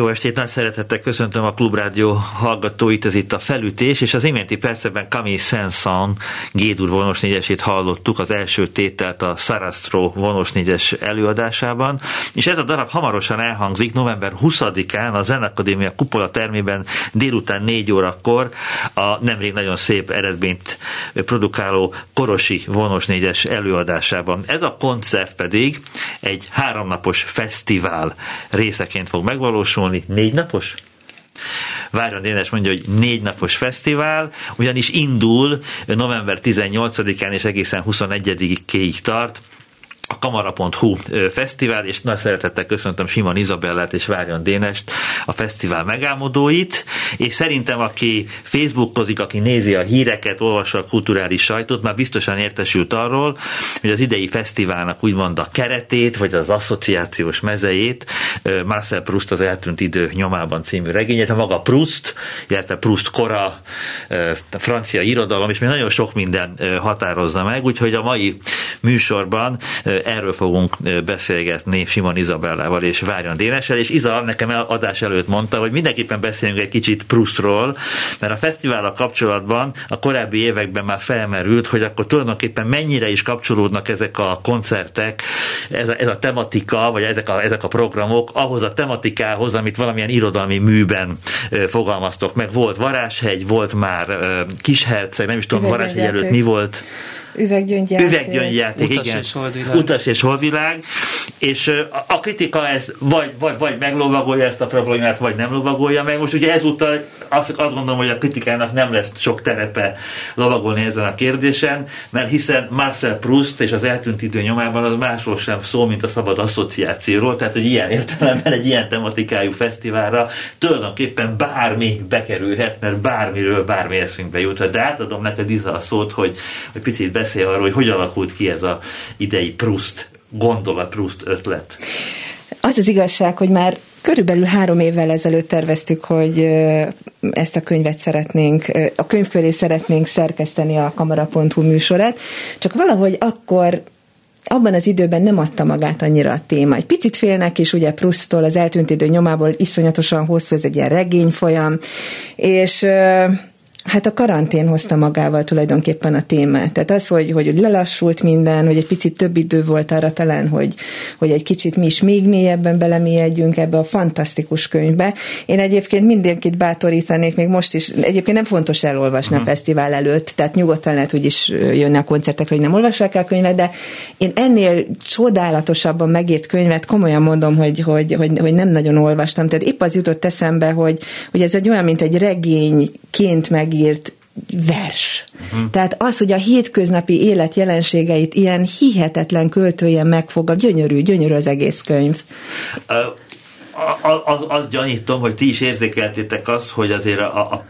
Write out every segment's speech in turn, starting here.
Jó estét, nagy szeretettel köszöntöm a Klubrádió hallgatóit, ez itt a felütés, és az iménti percekben Camille Senson Gédur vonos négyesét hallottuk, az első tételt a Sarastro vonos négyes előadásában, és ez a darab hamarosan elhangzik november 20-án a Zenakadémia kupola termében délután 4 órakor a nemrég nagyon szép eredményt produkáló Korosi vonos négyes előadásában. Ez a koncert pedig egy háromnapos fesztivál részeként fog megvalósulni, javasolni. Négy napos? Várjon Dénes mondja, hogy négy napos fesztivál, ugyanis indul november 18-án és egészen 21-ig tart a kamara.hu fesztivál, és nagy szeretettel köszöntöm Simon Izabellát és Várjan Dénest, a fesztivál megálmodóit, és szerintem aki Facebookozik, aki nézi a híreket, olvassa a kulturális sajtót, már biztosan értesült arról, hogy az idei fesztiválnak úgymond a keretét, vagy az asszociációs mezejét Marcel Proust az eltűnt idő nyomában című regényét, a maga Proust, illetve Proust kora, francia irodalom, és még nagyon sok minden határozza meg, úgyhogy a mai műsorban erről fogunk beszélgetni Simon Izabellával és Várjan Dénessel, és Iza nekem adás előtt mondta, hogy mindenképpen beszéljünk egy kicsit Proustról, mert a fesztivál kapcsolatban a korábbi években már felmerült, hogy akkor tulajdonképpen mennyire is kapcsolódnak ezek a koncertek, ez a, ez a tematika, vagy ezek a, ezek a programok ahhoz a tematikához, amit valamilyen irodalmi műben fogalmaztok meg. Volt Varázshegy, volt már Kisherceg, nem is tudom, Varázshegy előtt mi volt? Üveggyöngyjáték. Üveggyöngyjáték, Utas igen. és holvilág. Utas és holvilág. És a kritika ez vagy, vagy, vagy meglovagolja ezt a problémát, vagy nem lovagolja meg. Most ugye ezúttal azt, azt gondolom, hogy a kritikának nem lesz sok terepe lovagolni ezen a kérdésen, mert hiszen Marcel Proust és az eltűnt idő nyomában az másról sem szó, mint a szabad asszociációról, tehát hogy ilyen értelemben egy ilyen tematikájú fesztiválra tulajdonképpen bármi bekerülhet, mert bármiről bármi eszünkbe juthat. De átadom neked Iza a szót, hogy, hogy picit beszél arról, hogy hogy alakult ki ez a idei Proust gondolat, Proust ötlet. Az az igazság, hogy már körülbelül három évvel ezelőtt terveztük, hogy ezt a könyvet szeretnénk, a könyv köré szeretnénk szerkeszteni a kamara.hu műsorát, csak valahogy akkor abban az időben nem adta magát annyira a téma. Egy picit félnek is, ugye Prousttól, az eltűnt idő nyomából iszonyatosan hosszú, ez egy ilyen regényfolyam, és Hát a karantén hozta magával tulajdonképpen a témát. Tehát az, hogy, hogy lelassult minden, hogy egy picit több idő volt arra talán, hogy, hogy egy kicsit mi is még mélyebben belemélyedjünk ebbe a fantasztikus könyvbe. Én egyébként mindenkit bátorítanék, még most is, egyébként nem fontos elolvasni uh-huh. a fesztivál előtt, tehát nyugodtan lehet úgy is jönni a koncertekre, hogy nem olvassák el könyvet, de én ennél csodálatosabban megírt könyvet komolyan mondom, hogy, hogy, hogy, hogy nem nagyon olvastam. Tehát épp az jutott eszembe, hogy, hogy ez egy olyan, mint egy regényként meg megírt vers. Uh-huh. Tehát az, hogy a hétköznapi élet jelenségeit ilyen hihetetlen költőjen megfog, a gyönyörű, gyönyörű az egész könyv. Uh, az, az gyanítom, hogy ti is érzékeltétek azt, hogy azért a, a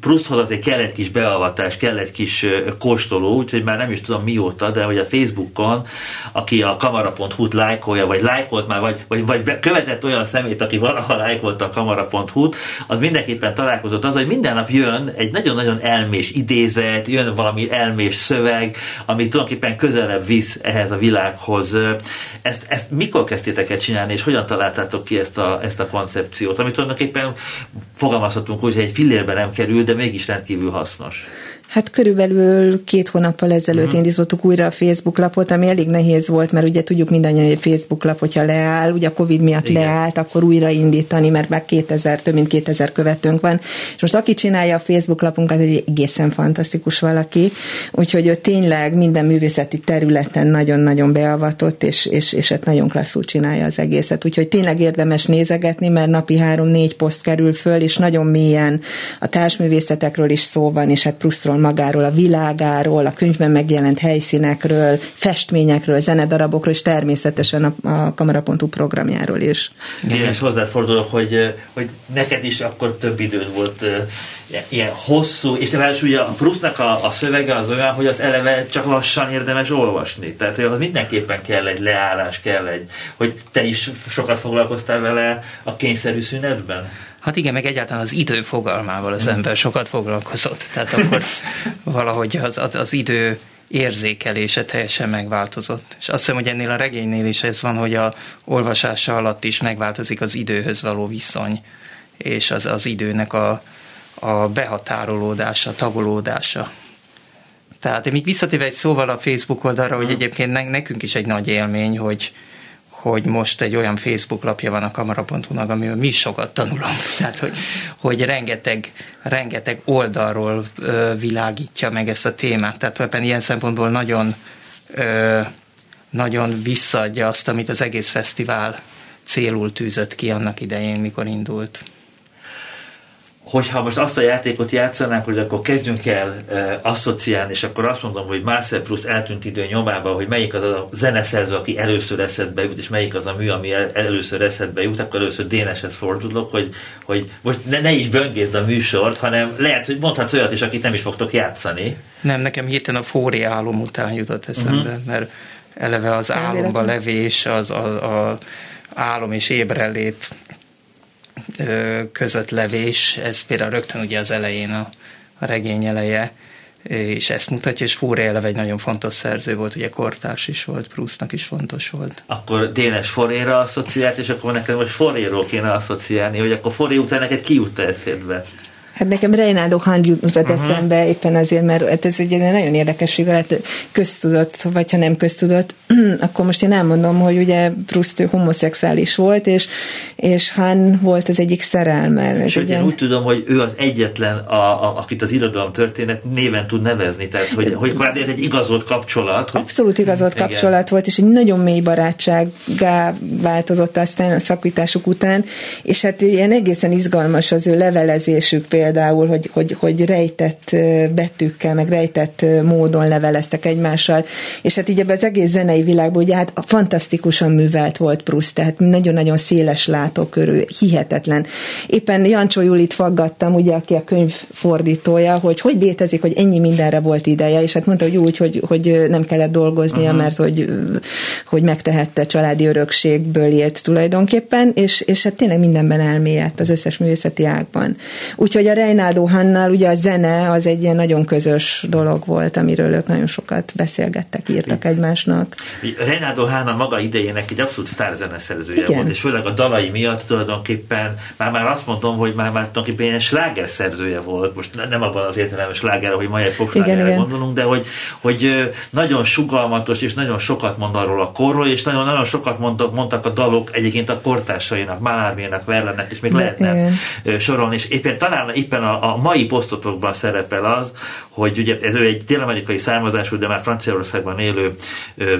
Prousthoz azért kell egy kis beavatás, kell egy kis kóstoló, úgyhogy már nem is tudom mióta, de hogy a Facebookon, aki a kamara.hu-t lájkolja, vagy lájkolt már, vagy, vagy, vagy követett olyan szemét, aki valaha lájkolta a kamara.hu-t, az mindenképpen találkozott az, hogy minden nap jön egy nagyon-nagyon elmés idézet, jön valami elmés szöveg, ami tulajdonképpen közelebb visz ehhez a világhoz. Ezt, ezt mikor kezdtétek el csinálni, és hogyan találtátok ki ezt a, ezt a koncepciót, amit tulajdonképpen fogalmazhatunk hogy egy fillérben kerül, de mégis rendkívül hasznos. Hát körülbelül két hónappal ezelőtt uh-huh. indítottuk újra a Facebook lapot, ami elég nehéz volt, mert ugye tudjuk mindannyian, hogy a Facebook lap, hogyha leáll, ugye a Covid miatt Igen. leállt, akkor újraindítani, mert már 2000, több mint 2000 követőnk van. És most aki csinálja a Facebook lapunkat, egy egészen fantasztikus valaki, úgyhogy ő tényleg minden művészeti területen nagyon-nagyon beavatott, és, és, és hát nagyon klasszul csinálja az egészet. Úgyhogy tényleg érdemes nézegetni, mert napi három-négy poszt kerül föl, és nagyon mélyen a társművészetekről is szó van, és hát pluszról magáról, a világáról, a könyvben megjelent helyszínekről, festményekről, zenedarabokról, és természetesen a, a Kamera.hu programjáról is. Én is hozzáfordulok, hogy, hogy neked is akkor több időd volt ilyen hosszú, és ráadásul ugye a Proustnak a, a szövege az olyan, hogy az eleve csak lassan érdemes olvasni. Tehát hogy az mindenképpen kell egy leállás, kell egy, hogy te is sokat foglalkoztál vele a kényszerű szünetben? Hát igen, meg egyáltalán az idő fogalmával az ember sokat foglalkozott. Tehát akkor valahogy az, az idő érzékelése teljesen megváltozott. És azt hiszem, hogy ennél a regénynél is ez van, hogy a olvasása alatt is megváltozik az időhöz való viszony, és az, az időnek a, a behatárolódása, tagolódása. Tehát még visszatérve egy szóval a Facebook oldalra, hogy egyébként nekünk is egy nagy élmény, hogy, hogy most egy olyan Facebook lapja van a kamara.hu-nak, amiről mi sokat tanulunk. Tehát, hogy, hogy rengeteg, rengeteg oldalról ö, világítja meg ezt a témát. Tehát ebben ilyen szempontból nagyon, ö, nagyon visszaadja azt, amit az egész fesztivál célul tűzött ki annak idején, mikor indult hogyha most azt a játékot játszanánk, hogy akkor kezdjünk el e, asszociálni, és akkor azt mondom, hogy Marcel Proust eltűnt idő nyomában, hogy melyik az a zeneszerző, aki először eszedbe jut, és melyik az a mű, ami el, először eszedbe jut, akkor először Déneshez fordulok, hogy, hogy most ne, ne is böngészd a műsort, hanem lehet, hogy mondhatsz olyat is, akit nem is fogtok játszani. Nem, nekem hirtelen a Fóri álom után jutott eszembe, uh-huh. mert eleve az álomba levés, az a, a álom és ébrelét között levés, ez például rögtön ugye az elején a, a regény eleje, és ezt mutatja, és Fóre eleve egy nagyon fontos szerző volt, ugye kortárs is volt, Proustnak is fontos volt. Akkor Dénes Foréra asszociált, és akkor neked most Foréról kéne asszociálni, hogy akkor Foré után neked ki jut eszedbe? Hát nekem Reinaldo Hand jutott uh-huh. eszembe éppen azért, mert hát ez egy nagyon érdekesség, hát köztudott, vagy ha nem köztudott, akkor most én elmondom, hogy ugye Proust homoszexuális volt, és, és Han volt az egyik szerelme. Ez és ugye... én úgy tudom, hogy ő az egyetlen, a, a, akit az irodalom történet néven tud nevezni, tehát hogy, hogy ez egy igazolt kapcsolat. Hogy... Abszolút igazolt Igen. kapcsolat volt, és egy nagyon mély barátsággá változott aztán a szakításuk után, és hát ilyen egészen izgalmas az ő levelezésük például, például, hogy, hogy, hogy rejtett betűkkel, meg rejtett módon leveleztek egymással, és hát így ebben az egész zenei világban ugye hát fantasztikusan művelt volt Proust, tehát nagyon-nagyon széles látókörű, hihetetlen. Éppen Jancsó Julit faggattam, ugye, aki a könyv fordítója, hogy hogy létezik, hogy ennyi mindenre volt ideje, és hát mondta, hogy úgy, hogy, hogy nem kellett dolgoznia, uh-huh. mert hogy, hogy megtehette családi örökségből élt tulajdonképpen, és, és hát tényleg mindenben elmélyedt az összes művészeti ágban. Úgyhogy a Reinaldo Hannal ugye a zene az egy ilyen nagyon közös dolog volt, amiről ők nagyon sokat beszélgettek, írtak egymásnak. Reinaldo Hanna maga idejének egy abszolút sztárzeneszerzője volt, és főleg a dalai miatt tulajdonképpen már, már azt mondom, hogy már, már tulajdonképpen ilyen slágerszerzője volt, most nem abban az értelemben sláger, hogy majd egy gondolunk, de hogy, hogy nagyon sugalmatos és nagyon sokat mond arról a korról, és nagyon, nagyon sokat mondtak, mondtak a dalok egyébként a kortársainak, Malármének, Verlennek, és még lehetne igen. sorolni, és éppen talán éppen a, a mai posztotokban szerepel az, hogy ugye ez ő egy dél-amerikai származású, de már Franciaországban élő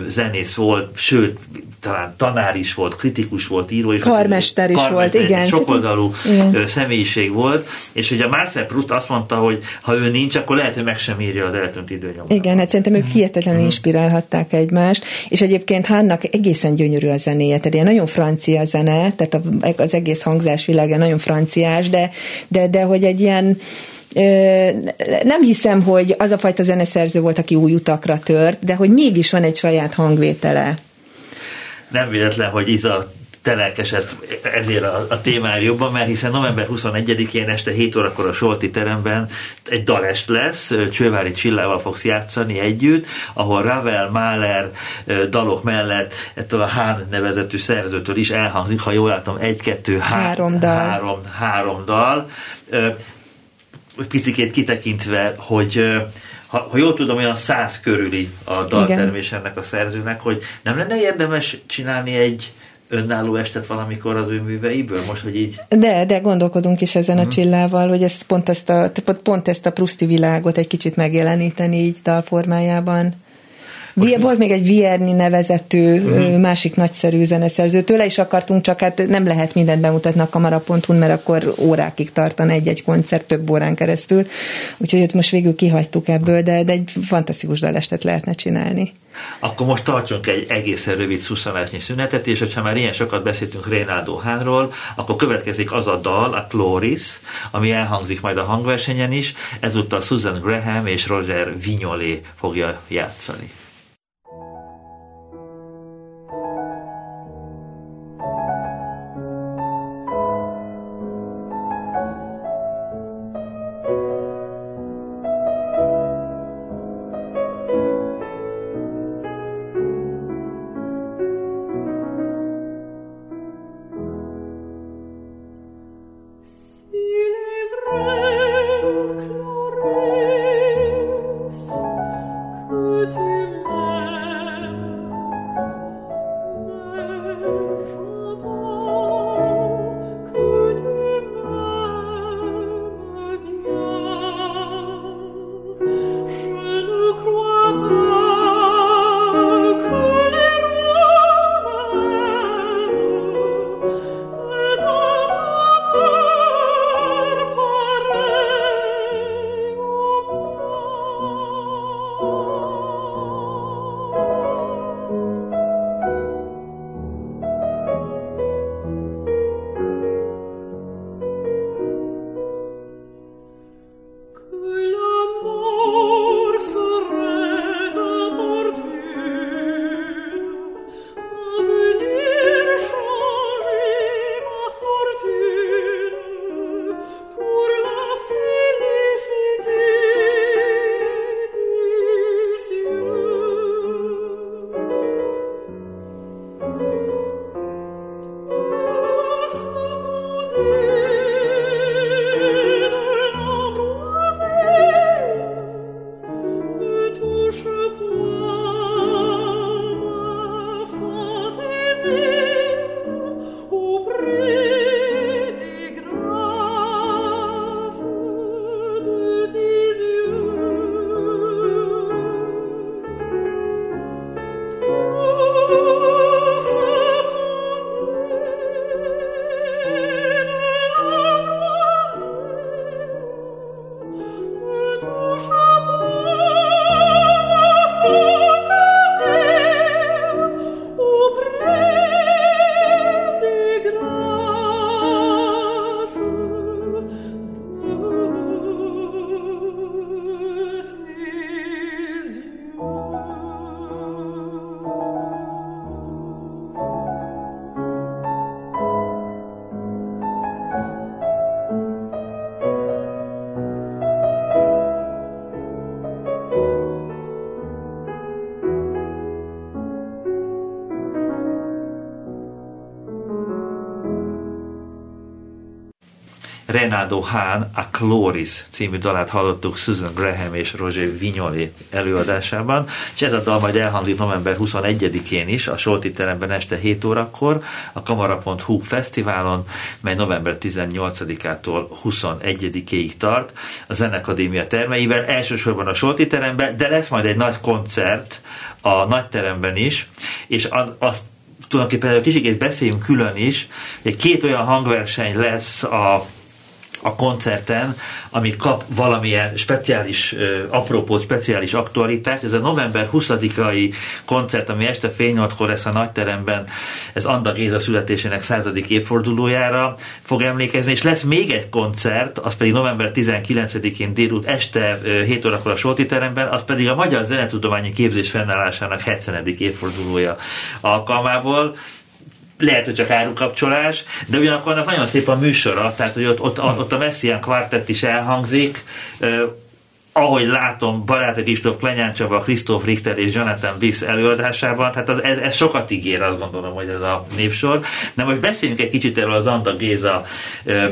zenész volt, sőt, talán tanár is volt, kritikus volt, író is karmester is karmester, volt, igen. Sokoldalú igen. személyiség volt, és ugye Marcel Proust azt mondta, hogy ha ő nincs, akkor lehet, hogy meg sem írja az eltűnt időnyomot. Igen, hát szerintem ők hihetetlenül uh-huh. inspirálhatták egymást, és egyébként Hannak egészen gyönyörű a zenéje, tehát ilyen nagyon francia zene, tehát az egész hangzásvilága nagyon franciás, de, de, de hogy egy ilyen nem hiszem, hogy az a fajta zeneszerző volt, aki új utakra tört, de hogy mégis van egy saját hangvétele. Nem véletlen, hogy Iza te lelkesed ezért a, a témára jobban, mert hiszen november 21-én este 7 órakor a Solti teremben egy dalest lesz, Csővári Csillával fogsz játszani együtt, ahol Ravel, Mahler dalok mellett ettől a Hán nevezetű szerzőtől is elhangzik, ha jól látom, egy, kettő, há- három dal. Három, három dal picikét kitekintve, hogy ha, ha jól tudom, olyan száz körüli a daltermés ennek a szerzőnek, hogy nem lenne érdemes csinálni egy önálló estet valamikor az ő műveiből, most, hogy így? De, de gondolkodunk is ezen uh-huh. a mhm. csillával, hogy ezt pont, ezt a, pont ezt a pruszti világot egy kicsit megjeleníteni így dalformájában. Most volt még egy Vierni nevezetű uh-huh. másik nagyszerű zeneszerző. Tőle is akartunk, csak hát nem lehet mindent bemutatni a kamara.hu, mert akkor órákig tartan egy-egy koncert több órán keresztül. Úgyhogy ott most végül kihagytuk ebből, de, de egy fantasztikus dalestet lehetne csinálni. Akkor most tartsunk egy egészen rövid szuszamásnyi szünetet, és hogyha már ilyen sokat beszéltünk Rénádó Hánról, akkor következik az a dal, a Chloris, ami elhangzik majd a hangversenyen is, ezúttal Susan Graham és Roger Vignolé fogja játszani. cool. Renato Hahn a Chloris című dalát hallottuk Susan Graham és Roger Vignoli előadásában, és ez a dal majd elhangzik november 21-én is, a Solti teremben este 7 órakor, a Kamara.hu fesztiválon, mely november 18-ától 21-ig tart. A Zenekadémia termeivel, elsősorban a Solti teremben, de lesz majd egy nagy koncert a nagyteremben is, és azt tulajdonképpen egy kicsit beszéljünk külön is, hogy két olyan hangverseny lesz a a koncerten, ami kap valamilyen speciális apropót, speciális aktualitást. Ez a november 20-ai koncert, ami este fél nyolckor lesz a nagyteremben, ez Anda Géza születésének századik évfordulójára fog emlékezni, és lesz még egy koncert, az pedig november 19-én délut este 7 órakor a Solti teremben, az pedig a Magyar Zenetudományi Képzés fennállásának 70. évfordulója alkalmából lehet, hogy csak árukapcsolás, de ugyanakkor annak nagyon szép a műsora, tehát hogy ott, ott, ott a Messian kvartett is elhangzik, ahogy látom, Barátok Istóf, Klenyán Csaba, Christoph Richter és Jonathan Viss előadásában, tehát az, ez, ez, sokat ígér, azt gondolom, hogy ez a névsor. De most beszéljünk egy kicsit erről az Anda Géza ö,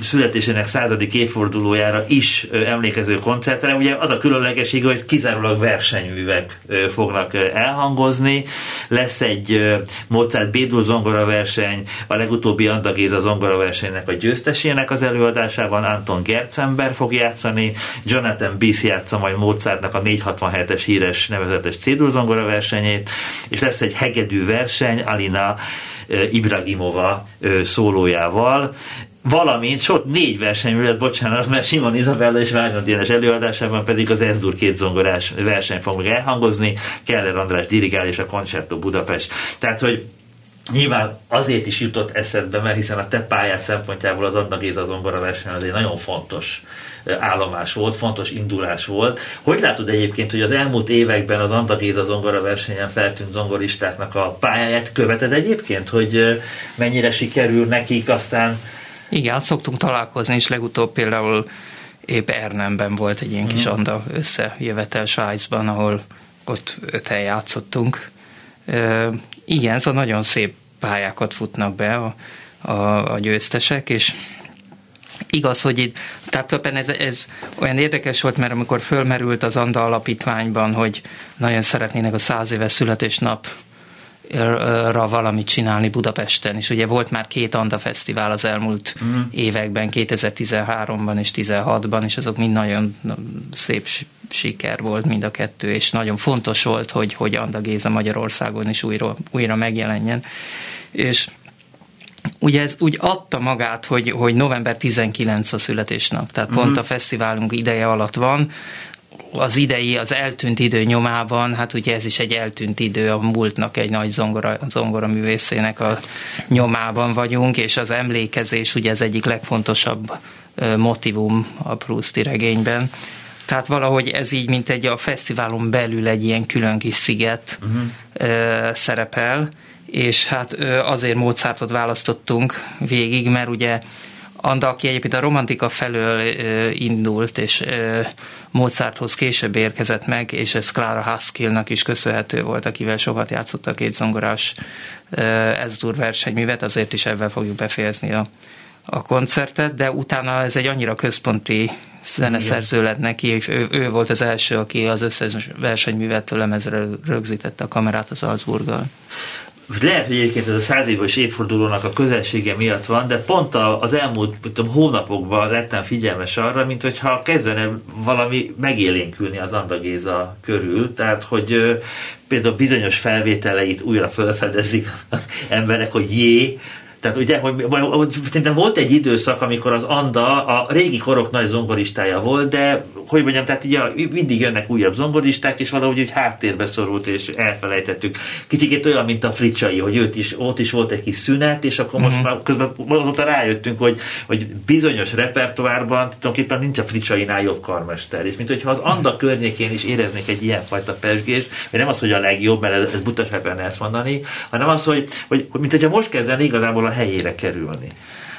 születésének századik évfordulójára is emlékező koncertre. Ugye az a különlegesség, hogy kizárólag versenyművek fognak elhangozni. Lesz egy Mozart Bédul zongora verseny, a legutóbbi Anda Géza zongora versenynek a győztesének az előadásában Anton Gercember fog játszani, Jonathan Biss játsza majd Mozartnak a 467-es híres nevezetes C-dur zongora versenyét, és lesz egy hegedű verseny Alina Ibrahimova szólójával, valamint sok négy versenyművet, bocsánat, mert Simon Izabella és Vágyon Dénes előadásában pedig az Ezdur két zongorás verseny fog elhangozni, Keller András dirigál és a Concerto Budapest. Tehát, hogy Nyilván azért is jutott eszedbe, mert hiszen a te pályát szempontjából az Adna Géza zongora verseny az egy nagyon fontos állomás volt, fontos indulás volt. Hogy látod egyébként, hogy az elmúlt években az Anta Géza zongora versenyen feltűnt zongoristáknak a pályáját követed egyébként, hogy mennyire sikerül nekik aztán igen, szoktunk találkozni, és legutóbb például épp Ernemben volt egy ilyen kis mm. anda összejövetel Svájcban, ahol ott öten játszottunk. E, igen, szóval nagyon szép pályákat futnak be a, a, a győztesek, és Igaz, hogy itt, tehát ez, ez olyan érdekes volt, mert amikor fölmerült az Anda alapítványban, hogy nagyon szeretnének a száz éves születésnap ra valamit csinálni Budapesten, és ugye volt már két Anda Fesztivál az elmúlt mm. években, 2013-ban és 2016-ban, és azok mind nagyon szép siker volt mind a kettő, és nagyon fontos volt, hogy, hogy Anda Géza Magyarországon is újra, újra megjelenjen. És ugye ez úgy adta magát, hogy, hogy november 19 a születésnap, tehát pont uh-huh. a fesztiválunk ideje alatt van, az idei, az eltűnt idő nyomában, hát ugye ez is egy eltűnt idő, a múltnak egy nagy zongora, zongora művészének a nyomában vagyunk, és az emlékezés ugye ez egyik legfontosabb motivum a Prousti regényben. Tehát valahogy ez így, mint egy a fesztiválon belül egy ilyen külön kis sziget uh-huh. szerepel, és hát azért Mozartot választottunk végig, mert ugye Anda, aki egyébként a romantika felől indult, és Mozarthoz később érkezett meg, és ez Clara Haskellnak is köszönhető volt, akivel sokat játszott a két zongorás Ezdur versenyművet, azért is ebben fogjuk befejezni a, a koncertet, de utána ez egy annyira központi zeneszerző lett neki, és ő, ő volt az első, aki az összes versenyművet lemezre rögzítette a kamerát az Salzburggal lehet, hogy egyébként ez a száz éves évfordulónak a közelsége miatt van, de pont az elmúlt tudom, hónapokban lettem figyelmes arra, mint hogyha kezdene valami megélénkülni az Andagéza körül, tehát hogy például bizonyos felvételeit újra felfedezik emberek, hogy jé, tehát ugye, hogy, hogy szerintem volt egy időszak, amikor az Anda a régi korok nagy zongoristája volt, de hogy mondjam, tehát így a, mindig jönnek újabb zongoristák, és valahogy úgy háttérbe szorult, és elfelejtettük. Kicsit olyan, mint a Fricsai, hogy őt is, ott is volt egy kis szünet, és akkor most mm-hmm. már közben azóta rájöttünk, hogy, hogy bizonyos repertoárban tulajdonképpen nincs a Fricsainál jobb karmester. És mint hogyha az Anda környékén is éreznék egy ilyenfajta pesgés, vagy nem az, hogy a legjobb, mert ez, ez butasebben ezt mondani, hanem az, hogy, hogy, hogy mint hogyha most kezdene igazából a helyére kerülni.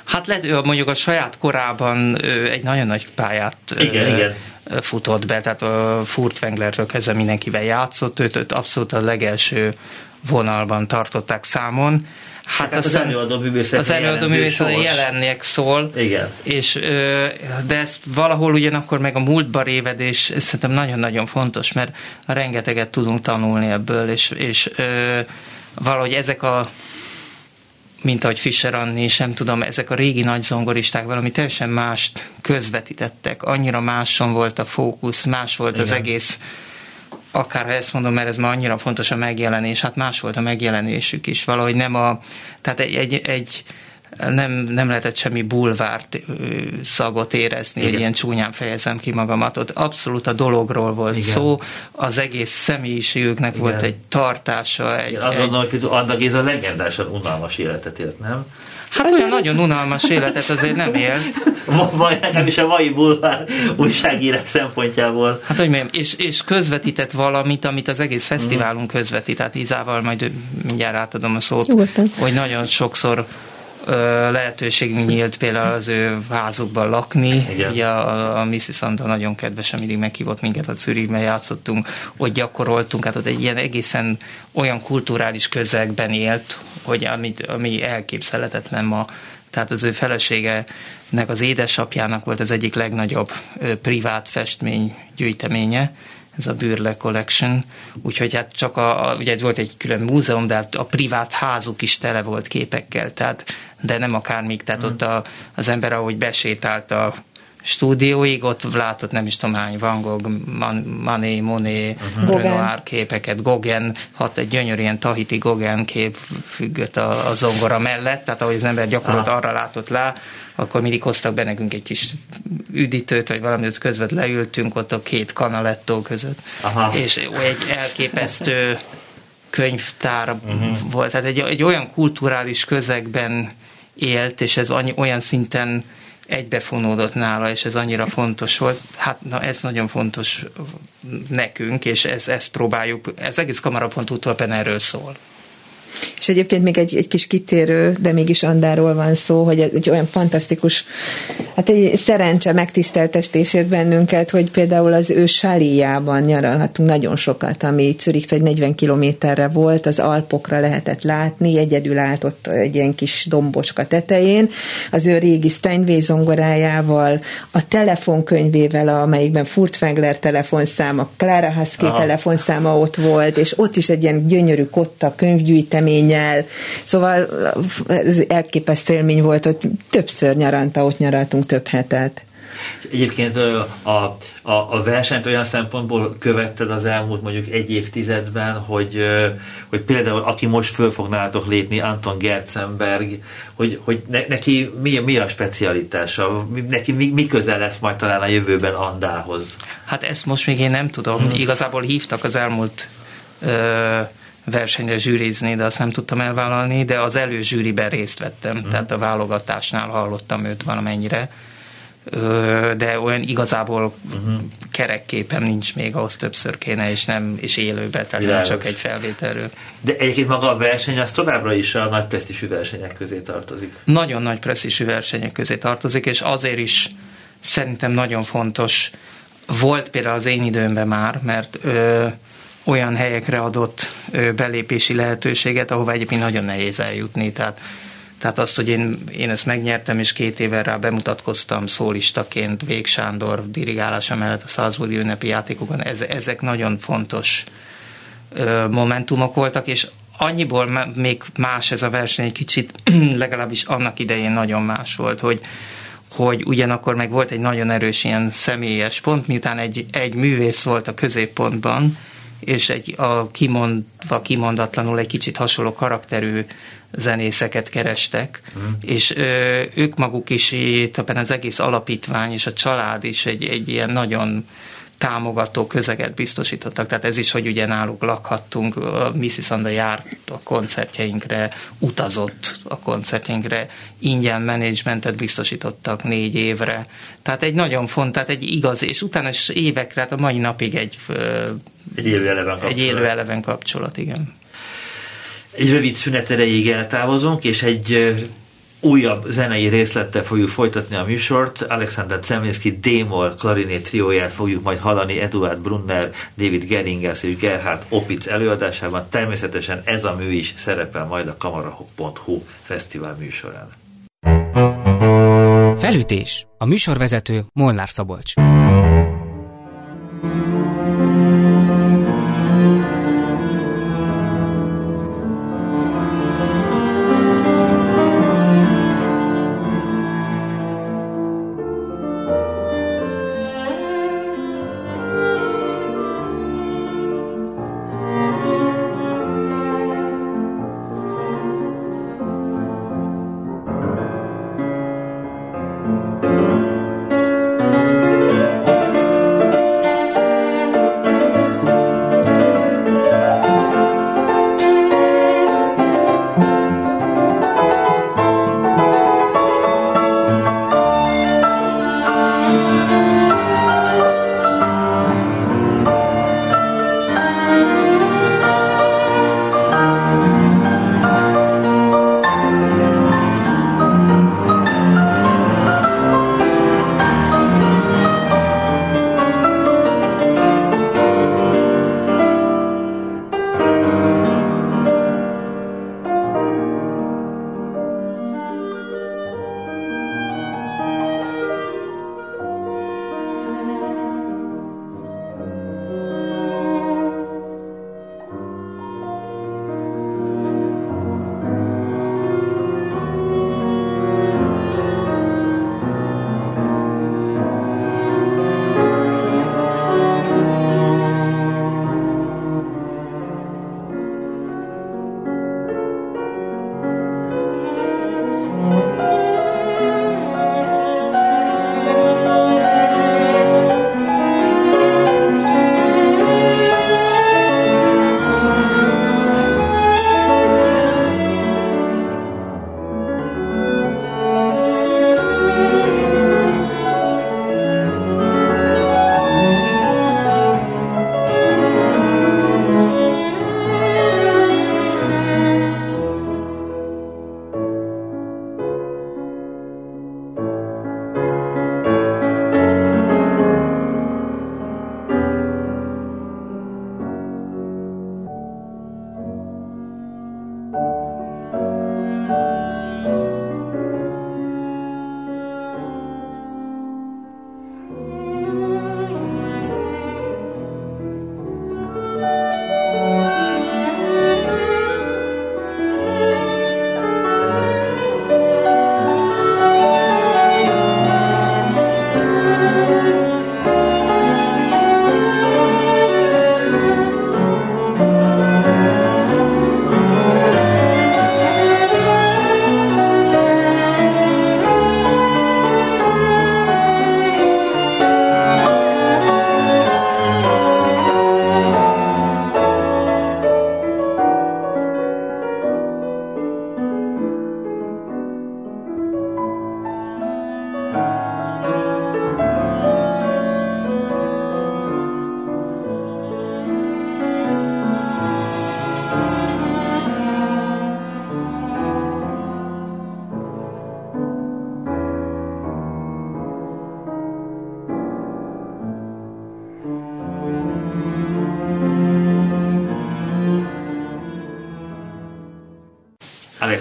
Hát lehet, mondjuk a saját korában egy nagyon nagy pályát igen, igen. futott be, tehát a Furtwänglertől kezdve mindenkivel játszott, őt, őt abszolút a legelső vonalban tartották számon. Hát, hát az előadó művészet az előadó művészet jelennek szól. Igen. És, de ezt valahol ugyanakkor meg a múltba révedés szerintem nagyon-nagyon fontos, mert rengeteget tudunk tanulni ebből, és, és valahogy ezek a mint ahogy Fischer Anni, sem tudom, ezek a régi nagy zongoristák valami teljesen mást közvetítettek. Annyira máson volt a fókusz, más volt Igen. az egész akár ha ezt mondom, mert ez már annyira fontos a megjelenés, hát más volt a megjelenésük is, valahogy nem a, tehát egy, egy, egy nem, nem lehetett semmi bulvárt szagot érezni, hogy ilyen csúnyán fejezem ki magamat. Ott abszolút a dologról volt Igen. szó, az egész személyiségüknek Igen. volt egy tartása. Egy, Igen, azt egy... gondolom, hogy Anna Géza legendásan unalmas életet élt, nem? Hát olyan nagyon unalmas életet azért nem él. Vagy is a mai bulvár újságírás szempontjából. Hát hogy mondjam, és, és közvetített valamit, amit az egész fesztiválunk közvetít. Tehát Izával majd mindjárt átadom a szót, Nyugodtan. hogy nagyon sokszor lehetőségünk nyílt például az ő házukban lakni. Igen. Ugye a, a Mrs. Santa nagyon kedvesen mindig meghívott minket a Zürichben játszottunk, ott gyakoroltunk, hát ott egy ilyen egészen olyan kulturális közegben élt, hogy amit, ami elképzelhetetlen ma. Tehát az ő feleségenek, az édesapjának volt az egyik legnagyobb privát festmény gyűjteménye, ez a Bürle Collection, úgyhogy hát csak a, a, ugye volt egy külön múzeum, de hát a privát házuk is tele volt képekkel, tehát, de nem akármik, tehát mm. ott a, az ember, ahogy besétált a stúdióig, ott látott nem is tudom hány Van Gogh, Man, Mané, Moné, uh-huh. Renoir képeket, Gauguin, hat egy gyönyörű ilyen tahiti Gauguin kép függött a, a zongora mellett, tehát ahogy az ember gyakorolt ah. arra látott lá, akkor mindig hoztak be nekünk egy kis üdítőt, vagy valamit közvet leültünk ott a két kanalettó között, Aha. és egy elképesztő könyvtár uh-huh. volt, tehát egy, egy olyan kulturális közegben élt, és ez annyi, olyan szinten egybefonódott nála, és ez annyira fontos volt. Hát na, ez nagyon fontos nekünk, és ez, ezt próbáljuk, ez egész kamarapontútól erről szól. És egyébként még egy, egy kis kitérő, de mégis Andáról van szó, hogy egy olyan fantasztikus, hát egy szerencse megtiszteltestésért bennünket, hogy például az ő sáliában nyaralhatunk nagyon sokat, ami Zürich egy 40 kilométerre volt, az Alpokra lehetett látni, egyedül állt ott egy ilyen kis dombocska tetején, az ő régi Steinway zongorájával, a telefonkönyvével, amelyikben Furtwängler telefonszáma, Clara Husky Aha. telefonszáma ott volt, és ott is egy ilyen gyönyörű kotta könyvgyűjtem véleménnyel. Szóval ez elképesztő élmény volt, hogy többször nyaranta, ott nyaraltunk több hetet. Egyébként a, a, a versenyt olyan szempontból követted az elmúlt mondjuk egy évtizedben, hogy, hogy például aki most föl fog nálatok lépni, Anton Gerzenberg, hogy, hogy ne, neki mi, mi a specialitása, neki mi, mi közel lesz majd talán a jövőben Andához? Hát ezt most még én nem tudom. Hmm. Igazából hívtak az elmúlt ö, versenyre zsűrizni, de azt nem tudtam elvállalni, de az előzsűriben részt vettem, mm. tehát a válogatásnál hallottam őt valamennyire, de olyan igazából uh-huh. kerekképem nincs még, ahhoz többször kéne, és nem, és élőben, tehát nem csak egy felvételről. De egyébként maga a verseny az továbbra is a nagy presztisű versenyek közé tartozik. Nagyon nagy presztisű versenyek közé tartozik, és azért is szerintem nagyon fontos volt például az én időmben már, mert ö, olyan helyekre adott belépési lehetőséget, ahova egyébként nagyon nehéz eljutni. Tehát, tehát azt, hogy én, én ezt megnyertem, és két éve rá bemutatkoztam szólistaként Vég Sándor dirigálása mellett a Salzburgi ünnepi játékokon, ez, ezek nagyon fontos momentumok voltak, és annyiból még más ez a verseny egy kicsit, legalábbis annak idején nagyon más volt, hogy, hogy ugyanakkor meg volt egy nagyon erős ilyen személyes pont, miután egy, egy művész volt a középpontban, és egy, a kimondva kimondatlanul egy kicsit hasonló karakterű zenészeket kerestek, mm. és ö, ők maguk is, ebben az egész alapítvány és a család is egy, egy ilyen nagyon támogató közeget biztosítottak, tehát ez is, hogy ugye náluk lakhattunk, Missy Sanda járt a koncertjeinkre, utazott a koncertjeinkre, ingyen menedzsmentet biztosítottak négy évre, tehát egy nagyon fontos, tehát egy igaz, és utána is évekre, hát a mai napig egy egy élő eleven kapcsolat. Egy élő eleven kapcsolat, igen. Egy rövid szünet erejéig eltávozunk, és egy újabb zenei részlettel fogjuk folytatni a műsort. Alexander Zemlinski démol klarinét trióját fogjuk majd hallani Eduard Brunner, David Geringes és Gerhard Opitz előadásában. Természetesen ez a mű is szerepel majd a kamara.hu fesztivál műsorán. Felütés. A műsorvezető Molnár Szabolcs.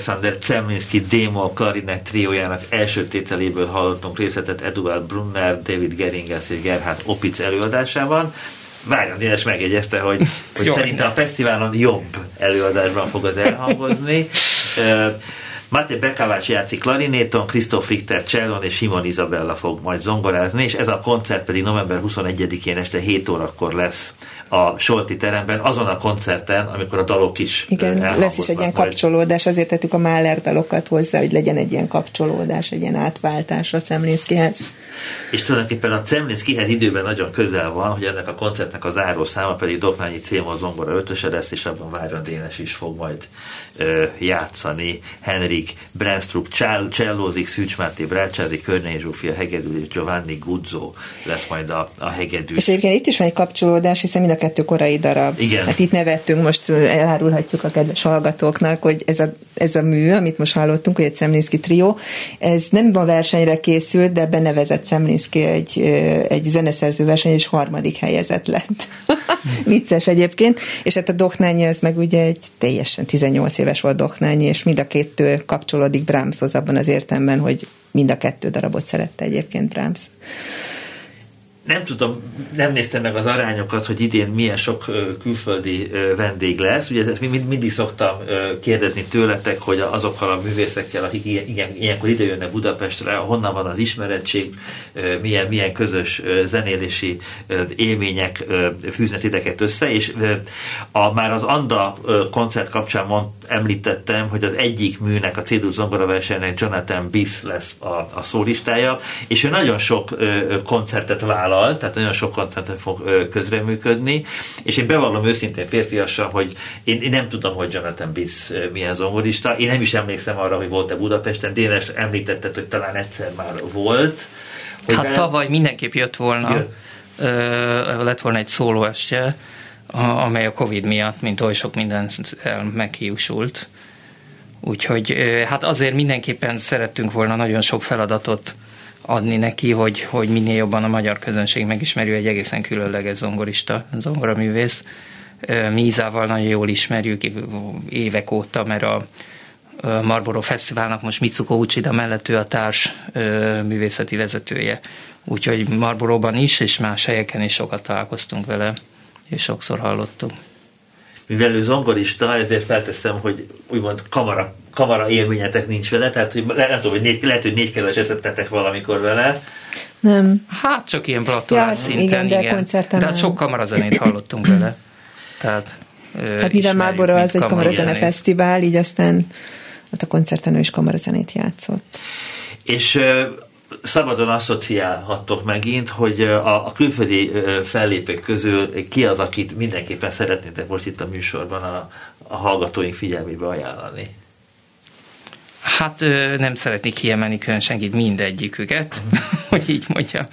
Alexander Cemlinski démo klarinet triójának első tételéből hallottunk részletet Eduard Brunner, David Geringes és Gerhard Opitz előadásában. Várjon, Dénes megjegyezte, hogy, hogy szerintem a fesztiválon jobb előadásban fog az elhangozni. Máté Bekávács játszik klarinéton, Krisztóf Richter csellon és Simon Izabella fog majd zongorázni, és ez a koncert pedig november 21-én este 7 órakor lesz a Solti teremben, azon a koncerten, amikor a dalok is Igen, lesz is egy ilyen majd. kapcsolódás, azért tettük a Mahler dalokat hozzá, hogy legyen egy ilyen kapcsolódás, egy ilyen átváltás a Szemlinszkihez. És tulajdonképpen a Cemlinszkihez időben nagyon közel van, hogy ennek a koncertnek a záró száma pedig Doknányi Céma zongora ötöse lesz, és abban Váron Dénes is fog majd ö, játszani. Henrik Brenstrup csellózik, Szűcs Máté Brácsázi, Körnei Zsófia hegedű és Giovanni Guzzo lesz majd a, a hegedű. És egyébként itt is van egy kapcsolódás, hiszen mind a kettő korai darab. Igen. Hát itt nevettünk, most elárulhatjuk a kedves hallgatóknak, hogy ez a, ez a mű, amit most hallottunk, hogy egy Szemlinszki trió, ez nem a versenyre készült, de benevezett Szemlinszki egy, egy zeneszerző verseny, és harmadik helyezett lett. Vicces egyébként. És hát a Doknányi, ez meg ugye egy teljesen 18 éves volt Doknányi, és mind a kettő kapcsolódik Brahmshoz abban az értelemben, hogy mind a kettő darabot szerette egyébként Brahms nem tudom, nem néztem meg az arányokat, hogy idén milyen sok külföldi vendég lesz. Ugye ezt mindig szoktam kérdezni tőletek, hogy azokkal a művészekkel, akik ilyen, ilyenkor ide jönnek Budapestre, honnan van az ismerettség, milyen, milyen közös zenélési élmények fűznek titeket össze, és a, már az Anda koncert kapcsán mond, említettem, hogy az egyik műnek, a Cédul zongora versenynek Jonathan Biss lesz a, a szólistája, és ő nagyon sok koncertet vállal, vállal, tehát nagyon sok koncerten fog közreműködni, és én bevallom őszintén férfiasan, hogy én, én nem tudom, hogy Jonathan Biss milyen zongorista, én nem is emlékszem arra, hogy volt-e Budapesten, Dénes említetted, hogy talán egyszer már volt. Hogy hát velem... tavaly mindenképp jött volna, jött. Ö, lett volna egy szólóestje, amely a Covid miatt, mint oly sok minden meghiúsult. Úgyhogy hát azért mindenképpen szerettünk volna nagyon sok feladatot adni neki, hogy, hogy minél jobban a magyar közönség megismerő egy egészen különleges zongorista, zongoraművész. Mi Izával nagyon jól ismerjük évek óta, mert a Marlboro Fesztiválnak most Mitsuko Uchida mellett ő a társ művészeti vezetője. Úgyhogy Marlboróban is, és más helyeken is sokat találkoztunk vele, és sokszor hallottuk mivel ő zongorista, ezért felteszem, hogy úgymond kamara, kamara élményetek nincs vele, tehát hogy nem tudom, hogy négy, lehet, hogy négy kedves eszettetek valamikor vele. Nem. Hát csak ilyen platolás ja, szinten, igen. De, igen. koncerten de hát sok kamarazenét hallottunk vele. Tehát, hát mivel Márbora az egy kamarazene fesztivál, így aztán ott a koncerten ő is kamarazenét játszott. És szabadon asszociálhattok megint, hogy a, a külföldi fellépők közül ki az, akit mindenképpen szeretnétek most itt a műsorban a, a hallgatóink figyelmébe ajánlani? Hát nem szeretnék kiemelni külön senkit mindegyiküket, hogy így mondjam.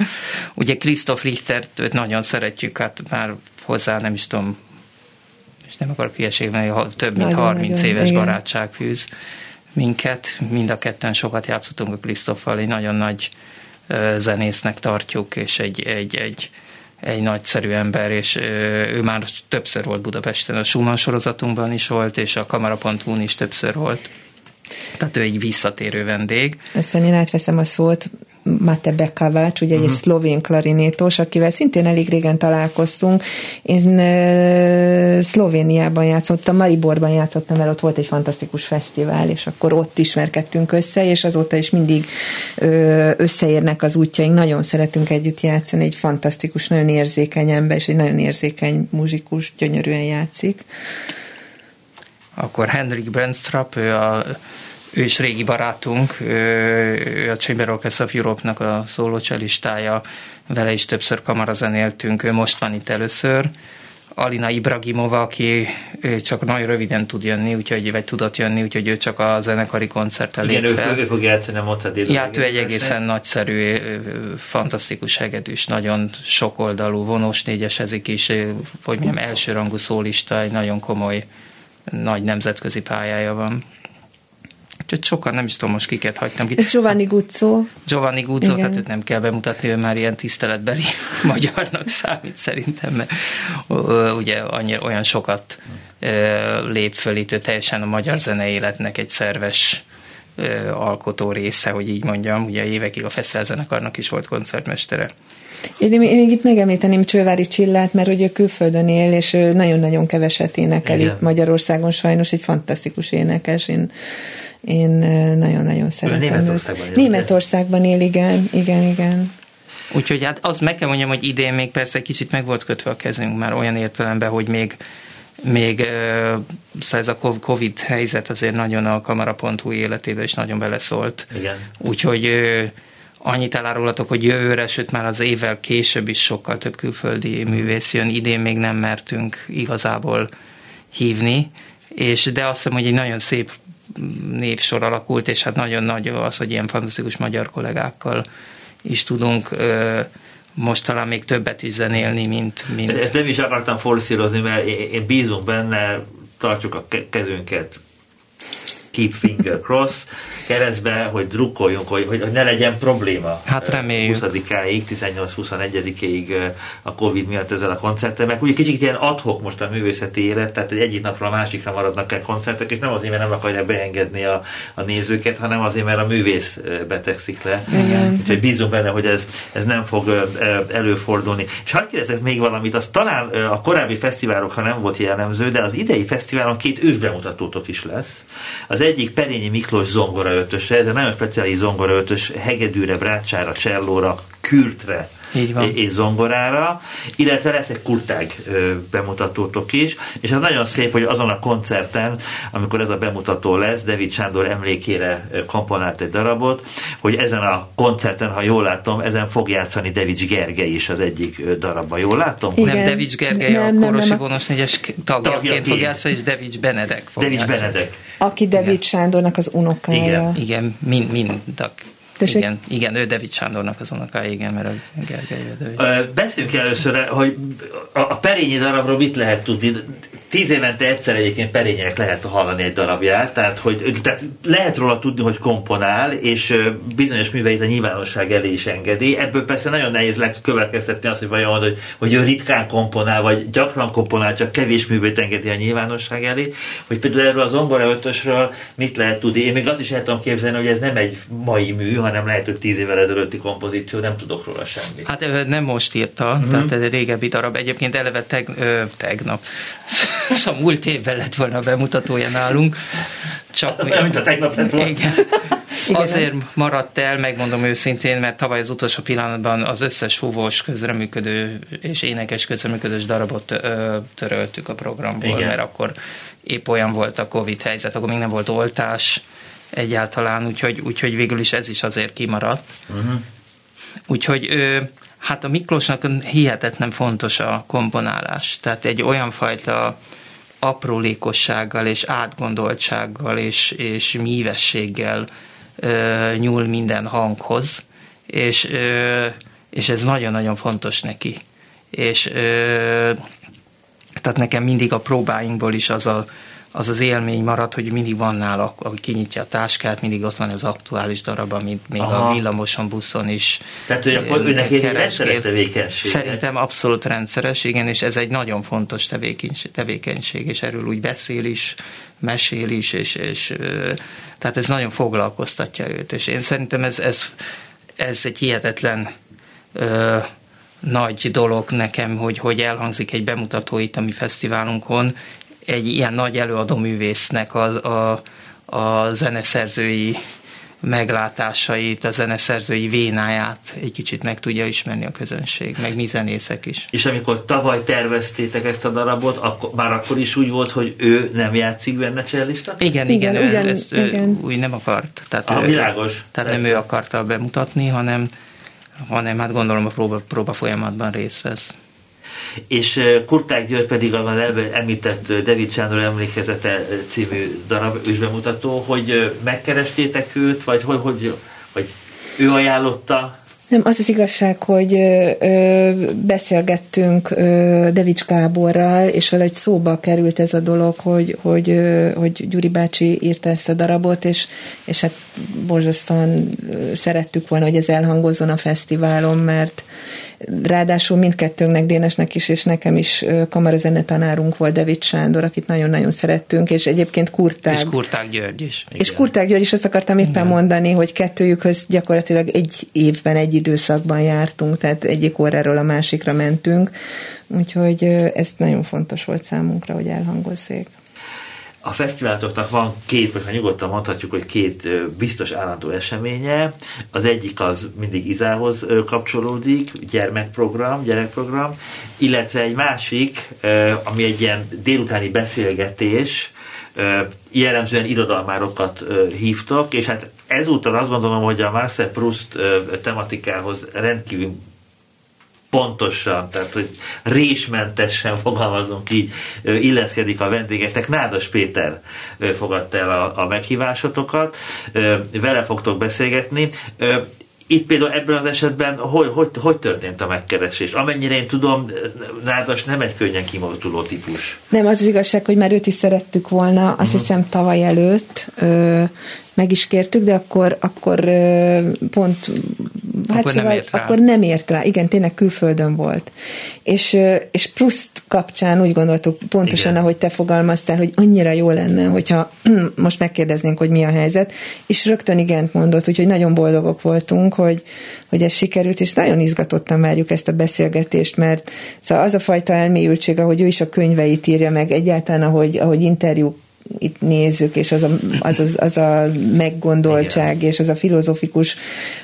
Ugye Christoph Richtert nagyon szeretjük, hát már hozzá nem is tudom, és nem akarok hülyeségben, hogy több mint nagyon, 30 nagyon, éves igen. barátság fűz minket. Mind a ketten sokat játszottunk a Krisztoffal, egy nagyon nagy zenésznek tartjuk, és egy, egy, egy, egy nagyszerű ember, és ő már többször volt Budapesten, a Schumann sorozatunkban is volt, és a kamera.hu-n is többször volt. Tehát ő egy visszatérő vendég. Aztán én átveszem a szót, Mate Bekavács, ugye uh-huh. egy mhm. szlovén klarinétos, akivel szintén elég régen találkoztunk. Én uh, Szlovéniában játszottam, Mariborban játszottam, mert ott volt egy fantasztikus fesztivál, és akkor ott ismerkedtünk össze, és azóta is mindig uh, összeérnek az útjaink. Nagyon szeretünk együtt játszani, egy fantasztikus, nagyon érzékeny ember, és egy nagyon érzékeny muzsikus, gyönyörűen játszik. Akkor Henrik Brandstrap, ő a ő is régi barátunk, ő a Chamber Orchestra of Europe-nak a szólócselistája, vele is többször kamarazenéltünk, ő most van itt először. Alina Ibragimova, aki csak nagyon röviden tud jönni, úgyhogy vagy tudott jönni, úgyhogy ő csak a zenekari koncerten lép Igen, fel. Ő, ő fog játszani a Motadél. Ja, ő egy egészen nagyszerű, fantasztikus hegedűs, nagyon sokoldalú, vonós négyesezik is, hogy mondjam, elsőrangú szólista, egy nagyon komoly, nagy nemzetközi pályája van. Úgyhogy sokan nem is tudom most kiket hagytam ki. Giovanni Guzzo. Giovanni Guzzo, Igen. tehát őt nem kell bemutatni, ő már ilyen tiszteletbeli magyarnak számít szerintem, mert ugye annyira, olyan sokat lép föl itt, ő teljesen a magyar zene életnek egy szerves alkotó része, hogy így mondjam. Ugye évekig a Feszel zenekarnak is volt koncertmestere. Én még itt megemlíteném Csővári Csillát, mert hogy ő külföldön él, és nagyon-nagyon keveset énekel Igen. itt Magyarországon, sajnos egy fantasztikus énekes. Én én nagyon-nagyon szeretem Németországban őt. Németországban él, igen, igen, igen. Úgyhogy hát az meg kell mondjam, hogy idén még persze kicsit meg volt kötve a kezünk már olyan értelemben, hogy még még szóval ez a Covid helyzet azért nagyon a kamara.hu életébe is nagyon beleszólt. Igen. Úgyhogy annyit elárulhatok, hogy jövőre, sőt már az évvel később is sokkal több külföldi művész jön. Idén még nem mertünk igazából hívni, és de azt hiszem, hogy egy nagyon szép névsor alakult, és hát nagyon nagy az, hogy ilyen fantasztikus magyar kollégákkal is tudunk most talán még többet is zenélni, mint... mint... Ezt nem is akartam forszírozni, mert én, én bízunk benne, tartsuk a kezünket keep finger cross, keresztbe, hogy drukkoljunk, hogy, hogy, ne legyen probléma. Hát reméljük. 20-áig, 18-21-ig a Covid miatt ezzel a koncerttel, mert ugye kicsit ilyen adhok most a művészeti élet, tehát hogy egyik napra a másikra maradnak el koncertek, és nem azért, mert nem akarja beengedni a, a nézőket, hanem azért, mert a művész betegszik le. Igen. Úgyhogy bízom benne, hogy ez, ez nem fog előfordulni. És hadd kérdezek még valamit, az talán a korábbi fesztiválokra nem volt jellemző, de az idei fesztiválon két ősbemutatótok is lesz. Az egyik Perényi Miklós zongora ötösre, ez egy nagyon speciális zongora hegedűre, brácsára, csellóra, kürtre így van. és zongorára, illetve lesz egy kurtág bemutatótok is, és az nagyon szép, hogy azon a koncerten, amikor ez a bemutató lesz, David Sándor emlékére komponált egy darabot, hogy ezen a koncerten, ha jól látom, ezen fog játszani David Gergely is az egyik darabban. Jól látom? Igen. Nem, David Gergely nem, a Korosi nem, Vonos négyes tagjaként fog játszani, és David Benedek fog David játszani. Benedek. Aki David Igen. Sándornak az unokája. Igen, Igen mind, mind Tessék? Igen, igen, ő David Sándornak az unokája, igen, mert a Gergely David. Beszéljünk először, hogy a Perényi darabról mit lehet tudni tíz évente egyszer egyébként Perények lehet hallani egy darabját, tehát, hogy, tehát lehet róla tudni, hogy komponál, és bizonyos műveit a nyilvánosság elé is engedi. Ebből persze nagyon nehéz lekövetkeztetni azt, hogy vajon, hogy, hogy ő ritkán komponál, vagy gyakran komponál, csak kevés művét engedi a nyilvánosság elé. Hogy például erről az zongora ötösről mit lehet tudni. Én még azt is el tudom képzelni, hogy ez nem egy mai mű, hanem lehet, hogy tíz évvel ezelőtti kompozíció, nem tudok róla semmit. Hát nem most írta, mm-hmm. tehát ez egy régebbi darab. Egyébként eleve teg, ö, tegnap szóval múlt évvel lett volna a bemutatója nálunk. Csak nem, mint a tegnap lett volna. Igen. Azért maradt el, megmondom őszintén, mert tavaly az utolsó pillanatban az összes fúvós közreműködő és énekes közreműködős darabot ö, töröltük a programból, Igen. mert akkor épp olyan volt a Covid helyzet, akkor még nem volt oltás egyáltalán, úgyhogy, úgyhogy végül is ez is azért kimaradt. Uh-huh. Úgyhogy ö, Hát a Miklósnak hihetetlen fontos a komponálás. Tehát egy olyan fajta aprólékossággal és átgondoltsággal és, és mívességgel ö, nyúl minden hanghoz, és, ö, és ez nagyon-nagyon fontos neki. És ö, tehát nekem mindig a próbáinkból is az a az az élmény marad, hogy mindig van nála, ahogy kinyitja a táskát, mindig ott van az aktuális darab, amit még Aha. a villamoson, buszon is Tehát, hogy akkor őnek egy rendszeres tevékenység. Szerintem abszolút rendszeres, igen, és ez egy nagyon fontos tevékenység, tevékenység és erről úgy beszél is, mesél is, és, és tehát ez nagyon foglalkoztatja őt, és én szerintem ez, ez, ez egy hihetetlen ö, nagy dolog nekem, hogy, hogy elhangzik egy bemutató itt a mi fesztiválunkon, egy ilyen nagy előadó művésznek a, a, a zeneszerzői meglátásait, a zeneszerzői vénáját egy kicsit meg tudja ismerni a közönség, meg mi zenészek is. És amikor tavaly terveztétek ezt a darabot, akkor, már akkor is úgy volt, hogy ő nem játszik benne csellista? Igen, igen, igen, ugyan, ezt igen. úgy nem akart. Tehát ah, ő, világos. Tehát persze. nem ő akarta bemutatni, hanem, hanem hát gondolom a próba, próba folyamatban részt vesz és Kurták György pedig a említett David Sándor emlékezete című darab ősbemutató, hogy megkerestétek őt, vagy hogy, hogy, hogy ő ajánlotta? Nem, az az igazság, hogy ö, beszélgettünk ö, Devics Gáborral, és valahogy szóba került ez a dolog, hogy, hogy, ö, hogy Gyuri bácsi írta ezt a darabot, és, és hát borzasztóan szerettük volna, hogy ez elhangozzon a fesztiválon, mert ráadásul mindkettőnknek, Dénesnek is, és nekem is kamarazene tanárunk volt David Sándor, akit nagyon-nagyon szerettünk, és egyébként Kurtág. És Kurtág György is. Igen. És Kurtág György is azt akartam éppen Igen. mondani, hogy kettőjükhöz gyakorlatilag egy évben, egy időszakban jártunk, tehát egyik óráról a másikra mentünk, úgyhogy ez nagyon fontos volt számunkra, hogy elhangozzék. A fesztiváloknak van két, most nyugodtan mondhatjuk, hogy két biztos állandó eseménye. Az egyik az mindig Izához kapcsolódik, gyermekprogram, gyerekprogram, illetve egy másik, ami egy ilyen délutáni beszélgetés, jellemzően irodalmárokat hívtak, és hát ezúttal azt gondolom, hogy a Marcel Proust tematikához rendkívül pontosan, tehát hogy résmentesen fogalmazunk így, illeszkedik a vendégetek. Nádas Péter fogadta el a, a meghívásotokat, vele fogtok beszélgetni. itt például ebben az esetben hogy, hogy, hogy történt a megkeresés? Amennyire én tudom, Nádas nem egy könnyen kimozduló típus. Nem, az az igazság, hogy már őt is szerettük volna, azt uh-huh. hiszem tavaly előtt ö, meg is kértük, de akkor, akkor pont hát akkor, szóval, nem ért rá. akkor nem ért rá. Igen, tényleg külföldön volt. És, és Proust kapcsán úgy gondoltuk, pontosan Igen. ahogy te fogalmaztál, hogy annyira jó lenne, hogyha most megkérdeznénk, hogy mi a helyzet, és rögtön igent mondott, úgyhogy nagyon boldogok voltunk, hogy, hogy ez sikerült, és nagyon izgatottan várjuk ezt a beszélgetést, mert szóval az a fajta elmélyültség, ahogy ő is a könyveit írja meg, egyáltalán ahogy, ahogy interjúk itt nézzük, és az a, az, az, az a meggondoltság, Igen. és az a filozófikus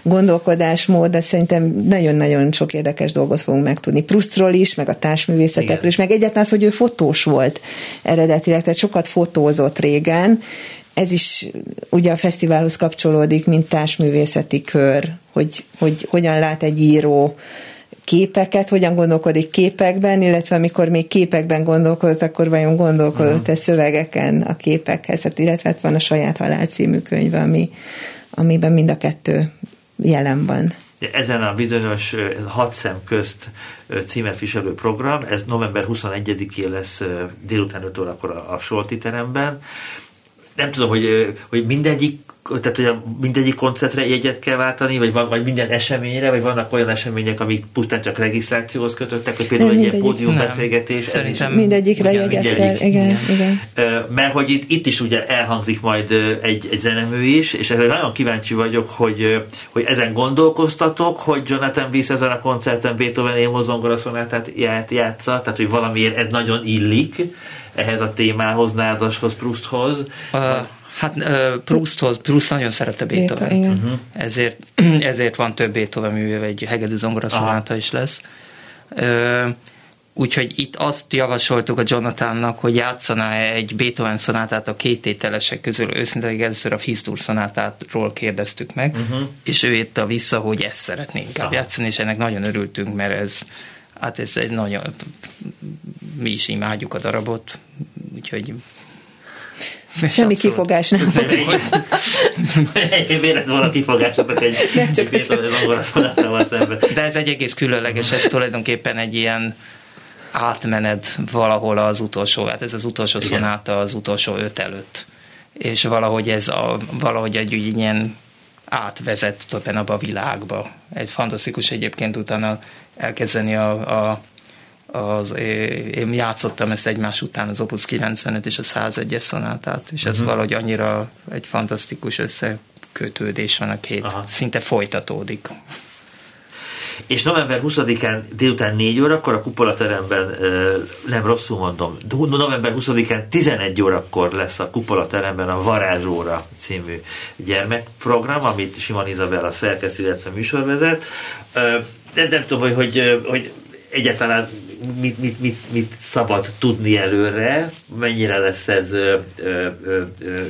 gondolkodásmód, de szerintem nagyon-nagyon sok érdekes dolgot fogunk megtudni. Prusztról is, meg a társművészetekről Igen. is, meg egyáltalán az, hogy ő fotós volt eredetileg, tehát sokat fotózott régen, ez is ugye a fesztiválhoz kapcsolódik, mint társművészeti kör, hogy, hogy hogyan lát egy író képeket, hogyan gondolkodik képekben, illetve amikor még képekben gondolkodott, akkor vajon gondolkodott-e uh-huh. szövegeken a képekhez, hát, illetve hát van a Saját Halál című könyv, ami, amiben mind a kettő jelen van. Ezen a bizonyos hat szem közt címet viselő program, ez november 21-én lesz délután 5 órakor a, a Solti teremben. Nem tudom, hogy, hogy mindegyik tehát hogy mindegyik koncertre jegyet kell váltani, vagy, van, vagy minden eseményre, vagy vannak olyan események, amik pusztán csak regisztrációhoz kötöttek, hogy például egy ilyen pódiumbeszélgetés. Szerintem mindegyikre jegyet mindegyik. kell, igen, igen. Mert hogy itt, itt is ugye elhangzik majd egy, egy zenemű is, és erre nagyon kíváncsi vagyok, hogy, hogy ezen gondolkoztatok, hogy Jonathan Weiss ezen a koncerten Beethoven Émo zongoraszonátát játsza, tehát hogy valamiért ez nagyon illik ehhez a témához, Nádashoz, Prousthoz. Uh Hát uh, Prousthoz, Proust nagyon szerette beethoven uh-huh. ezért, ezért van több Beethoven műve, egy hegedű zongora szonáta is lesz. Uh, úgyhogy itt azt javasoltuk a Jonathannak, hogy játszaná egy Beethoven szonátát a két tételesek közül. Őszintén először a Fistur szonátátról kérdeztük meg, uh-huh. és ő írta vissza, hogy ezt szeretnénk inkább Aha. játszani, és ennek nagyon örültünk, mert ez hát ez egy nagyon mi is imádjuk a darabot, úgyhogy Semmi kifogás nem. Vélet volna kifogásotok egy, nem csak egy szemben. De ez egy egész különleges, ez tulajdonképpen egy ilyen átmenet valahol az utolsó, hát ez az utolsó Igen. szonáta az utolsó öt előtt. És valahogy ez a, valahogy egy ilyen átvezet tulajdonképpen abba a világba. Egy fantasztikus egyébként utána elkezdeni a, a az, én játszottam ezt egymás után az Opus 95 és a 101-es szonátát, és ez uh-huh. valahogy annyira egy fantasztikus összekötődés van a két, Aha. szinte folytatódik. És november 20-án délután 4 órakor a kupolateremben, nem rosszul mondom, november 20-án 11 órakor lesz a kupolateremben a Varázsóra című gyermekprogram, amit Simon Izabella szerkeszt, illetve műsorvezet. De nem tudom, hogy, hogy, hogy egyáltalán mit, mit, mit, mit szabad tudni előre, mennyire lesz ez ö, ö, ö,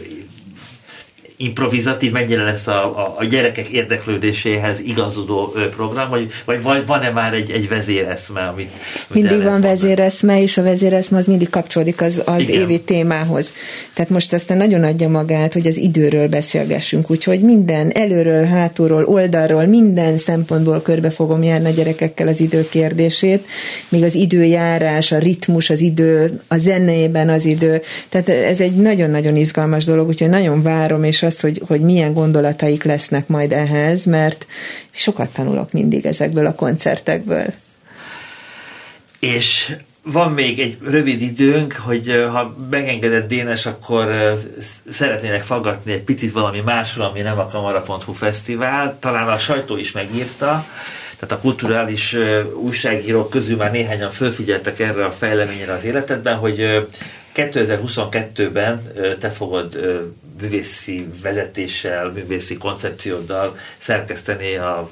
improvizatív, mennyire lesz a, a, a gyerekek érdeklődéséhez igazodó program, vagy, vagy van-e már egy, egy vezéreszme, amit, amit Mindig van vezéreszme, és a vezéreszme az mindig kapcsolódik az, az évi témához. Tehát most aztán nagyon adja magát, hogy az időről beszélgessünk, úgyhogy minden előről, hátulról, oldalról, minden szempontból körbe fogom járni a gyerekekkel az idő kérdését, még az időjárás, a ritmus, az idő, a zenében az idő. Tehát ez egy nagyon-nagyon izgalmas dolog, úgyhogy nagyon várom, és azt, hogy, hogy milyen gondolataik lesznek majd ehhez, mert sokat tanulok mindig ezekből a koncertekből. És van még egy rövid időnk, hogy ha megengedett Dénes, akkor szeretnének faggatni egy picit valami másról, ami nem a Kamara.hu fesztivál. Talán a sajtó is megírta, tehát a kulturális újságírók közül már néhányan fölfigyeltek erre a fejleményre az életedben, hogy 2022-ben te fogod művészi vezetéssel, művészi koncepcióddal szerkeszteni a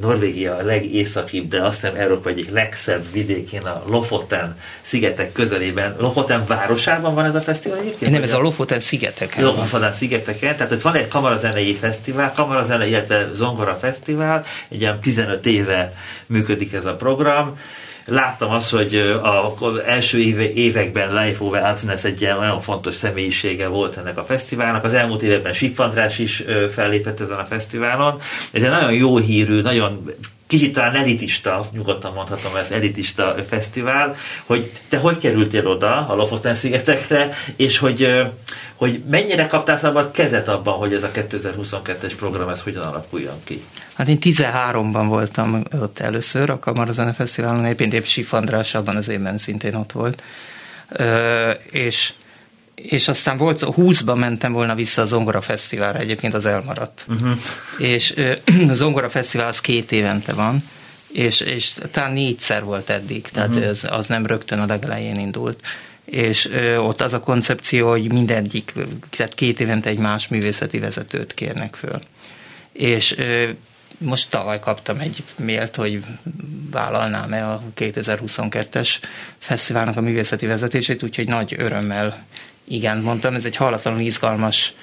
Norvégia legészakibb, de azt nem Európa egyik legszebb vidékén, a Lofoten szigetek közelében. Lofoten városában van ez a fesztivál egyébként? Nem, ez a Lofoten szigeteken. Lofoten szigeteken, tehát ott van egy kamarazenei fesztivál, kamarazene, illetve zongora fesztivál, egy ilyen 15 éve működik ez a program láttam azt, hogy az első években Life Over Alcines egy ilyen nagyon fontos személyisége volt ennek a fesztiválnak. Az elmúlt években Sif András is fellépett ezen a fesztiválon. Ez egy nagyon jó hírű, nagyon kicsit talán elitista, nyugodtan mondhatom, ez elitista fesztivál, hogy te hogy kerültél oda a Lofoten szigetekre, és hogy, hogy mennyire kaptál szabad kezet abban, hogy ez a 2022-es program ez hogyan alakuljon ki? Hát én 13-ban voltam ott először, a Kamarazene Fesztiválon, éppen épp Sif András abban az évben szintén ott volt. Ö, és és aztán volt, 20-ban mentem volna vissza a Zongora Fesztiválra, egyébként az elmaradt. Uh-huh. És ö, a Zongora Fesztivál az két évente van, és, és talán négyszer volt eddig, tehát uh-huh. ez, az nem rögtön a legelején indult. És ö, ott az a koncepció, hogy mindegyik, tehát két évente egy más művészeti vezetőt kérnek föl. És ö, most tavaly kaptam egy mélt, hogy vállalnám-e a 2022-es fesztiválnak a művészeti vezetését, úgyhogy nagy örömmel igen, mondtam, ez egy halatlanul izgalmas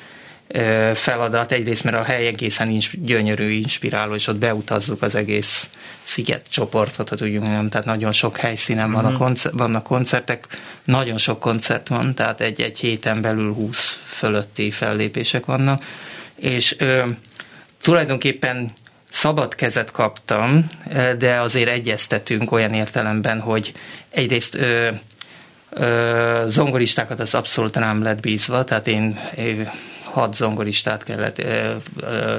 feladat, egyrészt mert a hely egészen is gyönyörű, inspiráló, és ott beutazzuk az egész sziget csoportot, ha tudjuk mondani, tehát nagyon sok helyszínen uh-huh. vannak, koncer- vannak koncertek, nagyon sok koncert van, tehát egy, egy héten belül 20 fölötti fellépések vannak, és ö, tulajdonképpen szabad kezet kaptam, de azért egyeztetünk olyan értelemben, hogy egyrészt ö, zongoristákat az abszolút nem lett bízva, tehát én hat zongoristát kellett,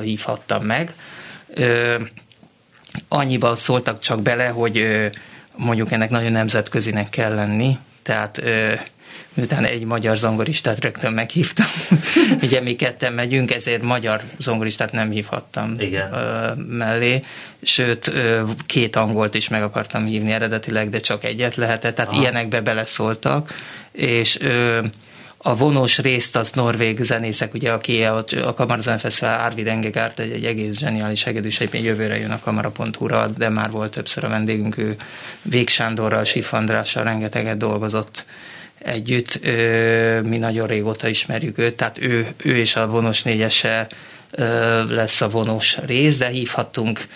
hívhattam meg. Annyiba szóltak csak bele, hogy mondjuk ennek nagyon nemzetközinek kell lenni, tehát miután egy magyar zongoristát rögtön meghívtam, ugye mi ketten megyünk, ezért magyar zongoristát nem hívhattam Igen. mellé, sőt két angolt is meg akartam hívni eredetileg, de csak egyet lehetett, tehát Aha. ilyenekbe beleszóltak, és a vonós részt az norvég zenészek, ugye, aki a, a Kamarazen Fesztivál Arvid Engegárt, egy, egy egész zseniális hegedűs, egyébként jövőre jön a kamara.hu-ra, de már volt többször a vendégünk, ő Vég Sándorral, Sif Andrással rengeteget dolgozott együtt, mi nagyon régóta ismerjük őt, tehát ő, ő és a vonos négyese lesz a vonos rész, de hívhattunk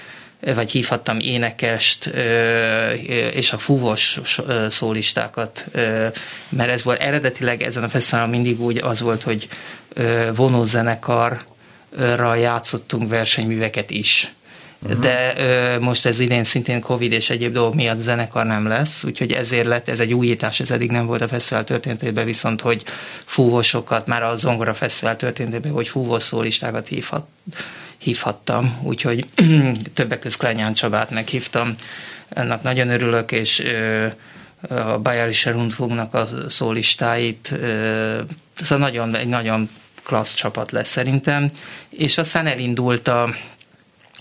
vagy hívhattam énekest és a fúvos szólistákat, mert ez volt eredetileg ezen a fesztiválon mindig úgy az volt, hogy vonózenekarra játszottunk versenyműveket is. Uh-huh. De ö, most ez idén szintén Covid és egyéb dolgok miatt zenekar nem lesz, úgyhogy ezért lett, ez egy újítás, ez eddig nem volt a fesztivál történetében, viszont hogy fúvosokat, már a Zongora Fesztivál történetében, hogy fúvós szólistákat hívhat, hívhattam, úgyhogy többek között Klenyán Csabát meghívtam, ennek nagyon örülök, és ö, a Bayerische Rundfunknak a szólistáit, ez a nagyon, egy nagyon klassz csapat lesz szerintem, és aztán elindult a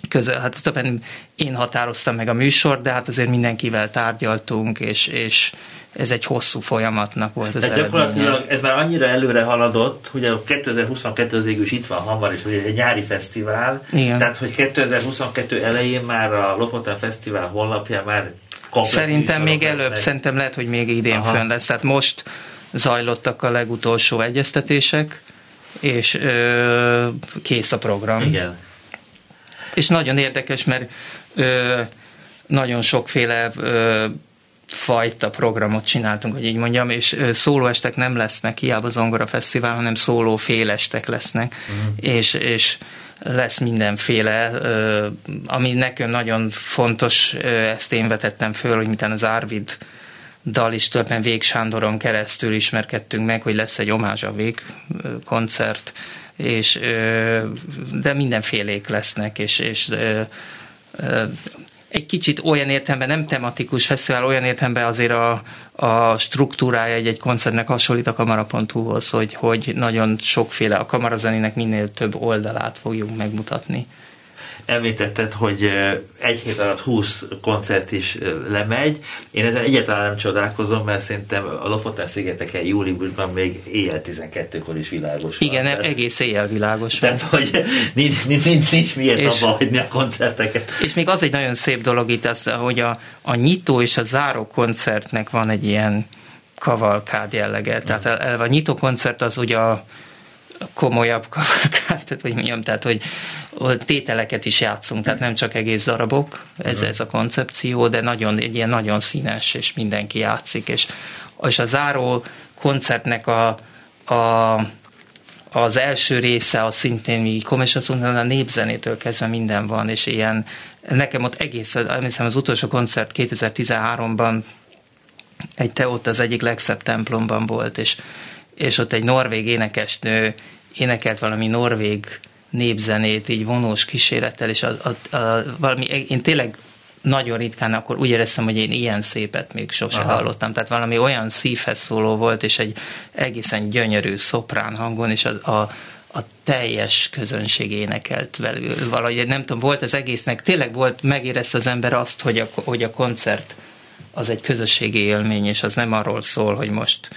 közül, hát többen én határoztam meg a műsor, de hát azért mindenkivel tárgyaltunk, és, és ez egy hosszú folyamatnak volt az Tehát gyakorlatilag ez már annyira előre haladott, hogy a 2022 az végül is itt van hamar, és egy nyári fesztivál. Igen. Tehát, hogy 2022 elején már a Lofoten Fesztivál honlapján már Szerintem még lesznek. előbb, szerintem lehet, hogy még idén Aha. fönn lesz. Tehát most zajlottak a legutolsó egyeztetések, és ö, kész a program. Igen. És nagyon érdekes, mert ö, nagyon sokféle ö, fajta programot csináltunk, hogy így mondjam, és szólóestek nem lesznek, hiába zongora fesztivál, hanem szóló félestek lesznek, uh-huh. és, és lesz mindenféle, ami nekünk nagyon fontos, ezt én vetettem föl, hogy mitán az Árvid dal is többen Vég Sándoron keresztül ismerkedtünk meg, hogy lesz egy omázs a Vég koncert, és, de mindenfélék lesznek, és, és egy kicsit olyan értelemben, nem tematikus fesztivál, olyan értelemben azért a, a struktúrája egy-egy koncertnek hasonlít a kamara.hu-hoz, hogy, hogy nagyon sokféle, a kamarazenének minél több oldalát fogjuk megmutatni említetted, hogy egy hét alatt 20 koncert is lemegy. Én ezen egyáltalán nem csodálkozom, mert szerintem a Lofoten szigeteken júliusban még éjjel 12-kor is világos Igen, van. egész éjjel világos van. Tehát, hogy nincs, nincs, nincs, nincs miért és, abba hagyni a koncerteket. És még az egy nagyon szép dolog itt, az, hogy a, a nyitó és a záró koncertnek van egy ilyen kavalkád jellege. Tehát a, a nyitó koncert az ugye a komolyabb kavalkát, vagy mondjam, tehát hogy tételeket is játszunk, tehát nem csak egész darabok, ez, ez a koncepció, de nagyon, egy ilyen nagyon színes, és mindenki játszik, és, és a záró koncertnek a, a az első része a szintén mi mondom, a népzenétől kezdve minden van, és ilyen, nekem ott egész, emlékszem az utolsó koncert 2013-ban egy te ott az egyik legszebb templomban volt, és, és ott egy norvég énekesnő énekelt valami norvég népzenét, így vonós kísérettel, és a, a, a, valami, én tényleg nagyon ritkán, akkor úgy éreztem, hogy én ilyen szépet még sose Aha. hallottam. Tehát valami olyan szívhez szóló volt, és egy egészen gyönyörű szoprán hangon, és a, a, a teljes közönség énekelt velük. Valahogy nem tudom, volt az egésznek, tényleg volt, megérezte az ember azt, hogy a, hogy a koncert az egy közösségi élmény, és az nem arról szól, hogy most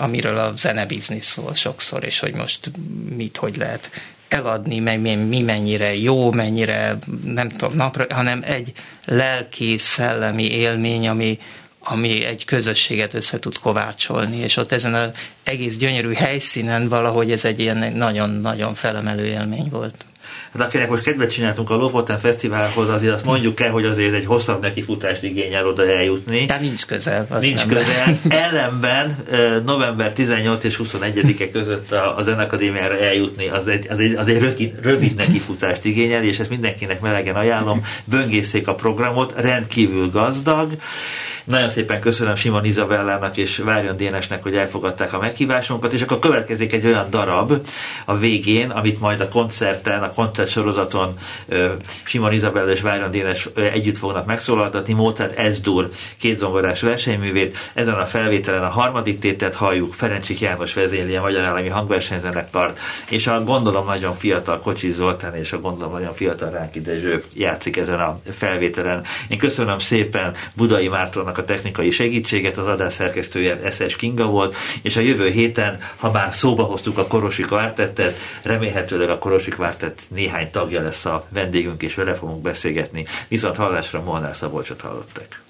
amiről a zenebiznisz szól sokszor, és hogy most mit, hogy lehet eladni, meg mi mennyire jó, mennyire nem tudom, napra, hanem egy lelki, szellemi élmény, ami, ami egy közösséget össze tud kovácsolni, és ott ezen az egész gyönyörű helyszínen valahogy ez egy ilyen nagyon-nagyon felemelő élmény volt. Hát akinek most kedvet csináltunk a Lofoten Fesztiválhoz, azért azt mondjuk el, hogy azért egy hosszabb nekifutást igényel oda eljutni. Tehát nincs közel. Nincs közel. Ellenben november 18 és 21-e között a Zenakadémiára eljutni, az egy, az egy, az egy rövid, rövid nekifutást igényel, és ezt mindenkinek melegen ajánlom. Böngészék a programot, rendkívül gazdag. Nagyon szépen köszönöm Simon Izabellának és Várjon Dénesnek, hogy elfogadták a meghívásunkat, és akkor következik egy olyan darab a végén, amit majd a koncerten, a koncertsorozaton Simon Izabella és Várjon Dénes együtt fognak megszólaltatni. Mozart Ezdur két zongorás versenyművét. Ezen a felvételen a harmadik tétet halljuk, Ferencsik János vezényli a Magyar Állami Hangversenyzenekart, és a gondolom nagyon fiatal Kocsi Zoltán és a gondolom nagyon fiatal Ráki Dezső játszik ezen a felvételen. Én köszönöm szépen Budai Mártonnak a technikai segítséget, az adás szerkesztője SS Kinga volt, és a jövő héten, ha már szóba hoztuk a Korosi Kvártettet, remélhetőleg a Korosi Kvártett néhány tagja lesz a vendégünk, és vele fogunk beszélgetni. Viszont hallásra Molnár Szabolcsot hallottak.